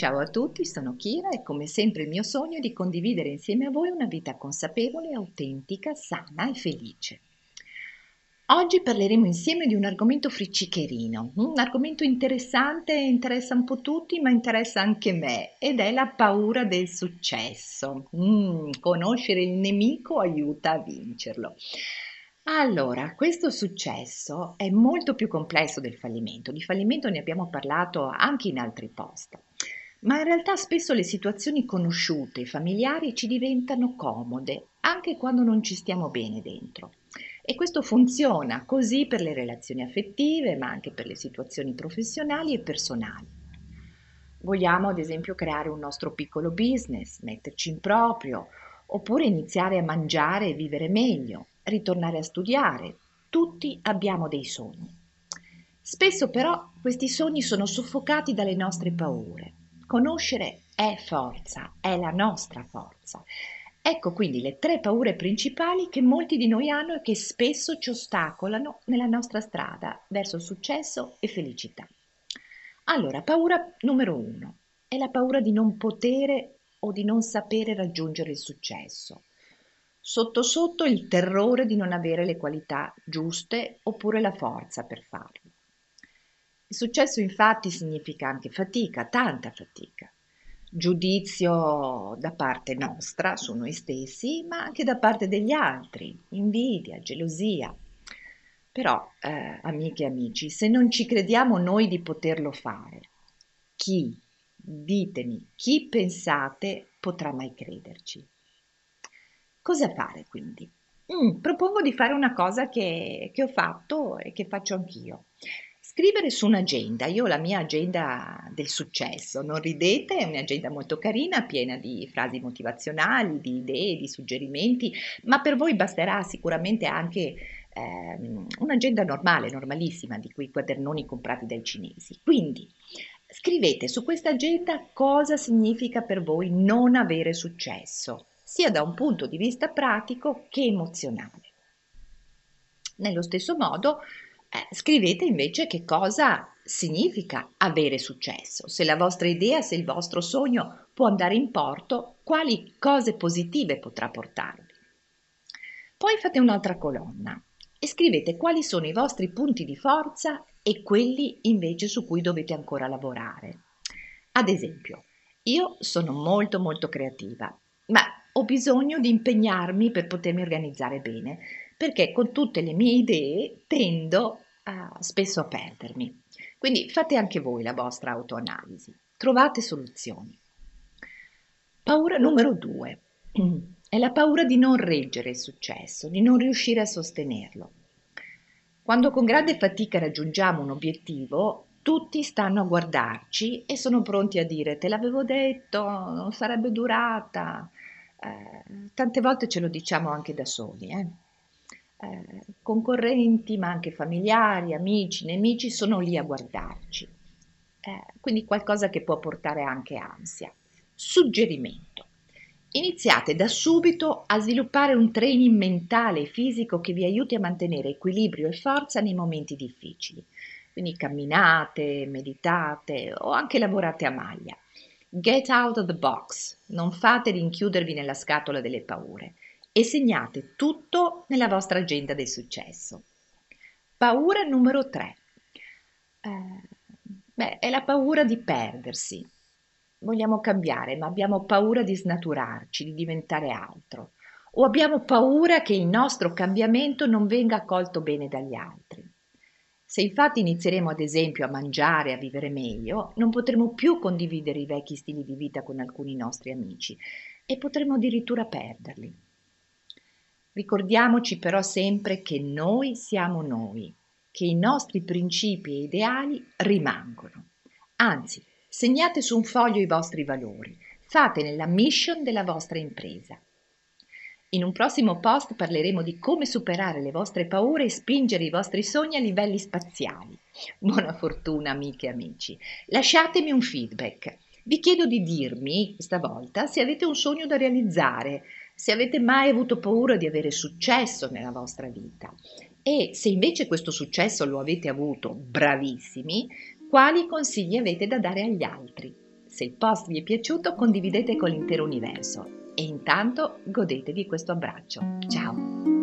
Ciao a tutti, sono Kira e come sempre il mio sogno è di condividere insieme a voi una vita consapevole, autentica, sana e felice. Oggi parleremo insieme di un argomento friccicherino, un argomento interessante, interessa un po' tutti, ma interessa anche me, ed è la paura del successo. Mm, conoscere il nemico aiuta a vincerlo. Allora, questo successo è molto più complesso del fallimento. Di fallimento ne abbiamo parlato anche in altri post. Ma in realtà spesso le situazioni conosciute, familiari, ci diventano comode, anche quando non ci stiamo bene dentro. E questo funziona così per le relazioni affettive, ma anche per le situazioni professionali e personali. Vogliamo ad esempio creare un nostro piccolo business, metterci in proprio, oppure iniziare a mangiare e vivere meglio, ritornare a studiare. Tutti abbiamo dei sogni. Spesso però questi sogni sono soffocati dalle nostre paure Conoscere è forza, è la nostra forza. Ecco quindi le tre paure principali che molti di noi hanno e che spesso ci ostacolano nella nostra strada verso successo e felicità. Allora, paura numero uno è la paura di non potere o di non sapere raggiungere il successo. Sotto sotto il terrore di non avere le qualità giuste oppure la forza per farlo. Il successo infatti significa anche fatica, tanta fatica. Giudizio da parte nostra su noi stessi, ma anche da parte degli altri, invidia, gelosia. Però, eh, amiche e amici, se non ci crediamo noi di poterlo fare, chi, ditemi, chi pensate potrà mai crederci? Cosa fare quindi? Mm, propongo di fare una cosa che, che ho fatto e che faccio anch'io. Scrivere su un'agenda, io ho la mia agenda del successo, non ridete, è un'agenda molto carina, piena di frasi motivazionali, di idee, di suggerimenti, ma per voi basterà sicuramente anche ehm, un'agenda normale, normalissima, di quei quadernoni comprati dai cinesi. Quindi scrivete su questa agenda cosa significa per voi non avere successo, sia da un punto di vista pratico che emozionale. Nello stesso modo, eh, scrivete invece che cosa significa avere successo, se la vostra idea, se il vostro sogno può andare in porto, quali cose positive potrà portarvi. Poi fate un'altra colonna e scrivete quali sono i vostri punti di forza e quelli invece su cui dovete ancora lavorare. Ad esempio, io sono molto molto creativa, ma ho bisogno di impegnarmi per potermi organizzare bene perché con tutte le mie idee tendo a, spesso a perdermi. Quindi fate anche voi la vostra autoanalisi, trovate soluzioni. Paura numero due è la paura di non reggere il successo, di non riuscire a sostenerlo. Quando con grande fatica raggiungiamo un obiettivo, tutti stanno a guardarci e sono pronti a dire te l'avevo detto, non sarebbe durata. Eh, tante volte ce lo diciamo anche da soli. Eh? Eh, concorrenti, ma anche familiari, amici, nemici sono lì a guardarci. Eh, quindi qualcosa che può portare anche ansia. Suggerimento. Iniziate da subito a sviluppare un training mentale e fisico che vi aiuti a mantenere equilibrio e forza nei momenti difficili. Quindi camminate, meditate o anche lavorate a maglia. Get out of the box, non fate rinchiudervi nella scatola delle paure e segnate tutto nella vostra agenda del successo. Paura numero 3. Eh, beh, è la paura di perdersi. Vogliamo cambiare, ma abbiamo paura di snaturarci, di diventare altro. O abbiamo paura che il nostro cambiamento non venga accolto bene dagli altri. Se infatti inizieremo ad esempio a mangiare, a vivere meglio, non potremo più condividere i vecchi stili di vita con alcuni nostri amici e potremo addirittura perderli. Ricordiamoci però sempre che noi siamo noi, che i nostri principi e ideali rimangono. Anzi, segnate su un foglio i vostri valori, fate nella mission della vostra impresa. In un prossimo post parleremo di come superare le vostre paure e spingere i vostri sogni a livelli spaziali. Buona fortuna amiche e amici. Lasciatemi un feedback. Vi chiedo di dirmi, stavolta, se avete un sogno da realizzare, se avete mai avuto paura di avere successo nella vostra vita e se invece questo successo lo avete avuto bravissimi, quali consigli avete da dare agli altri? Se il post vi è piaciuto condividete con l'intero universo e intanto godetevi questo abbraccio. Ciao!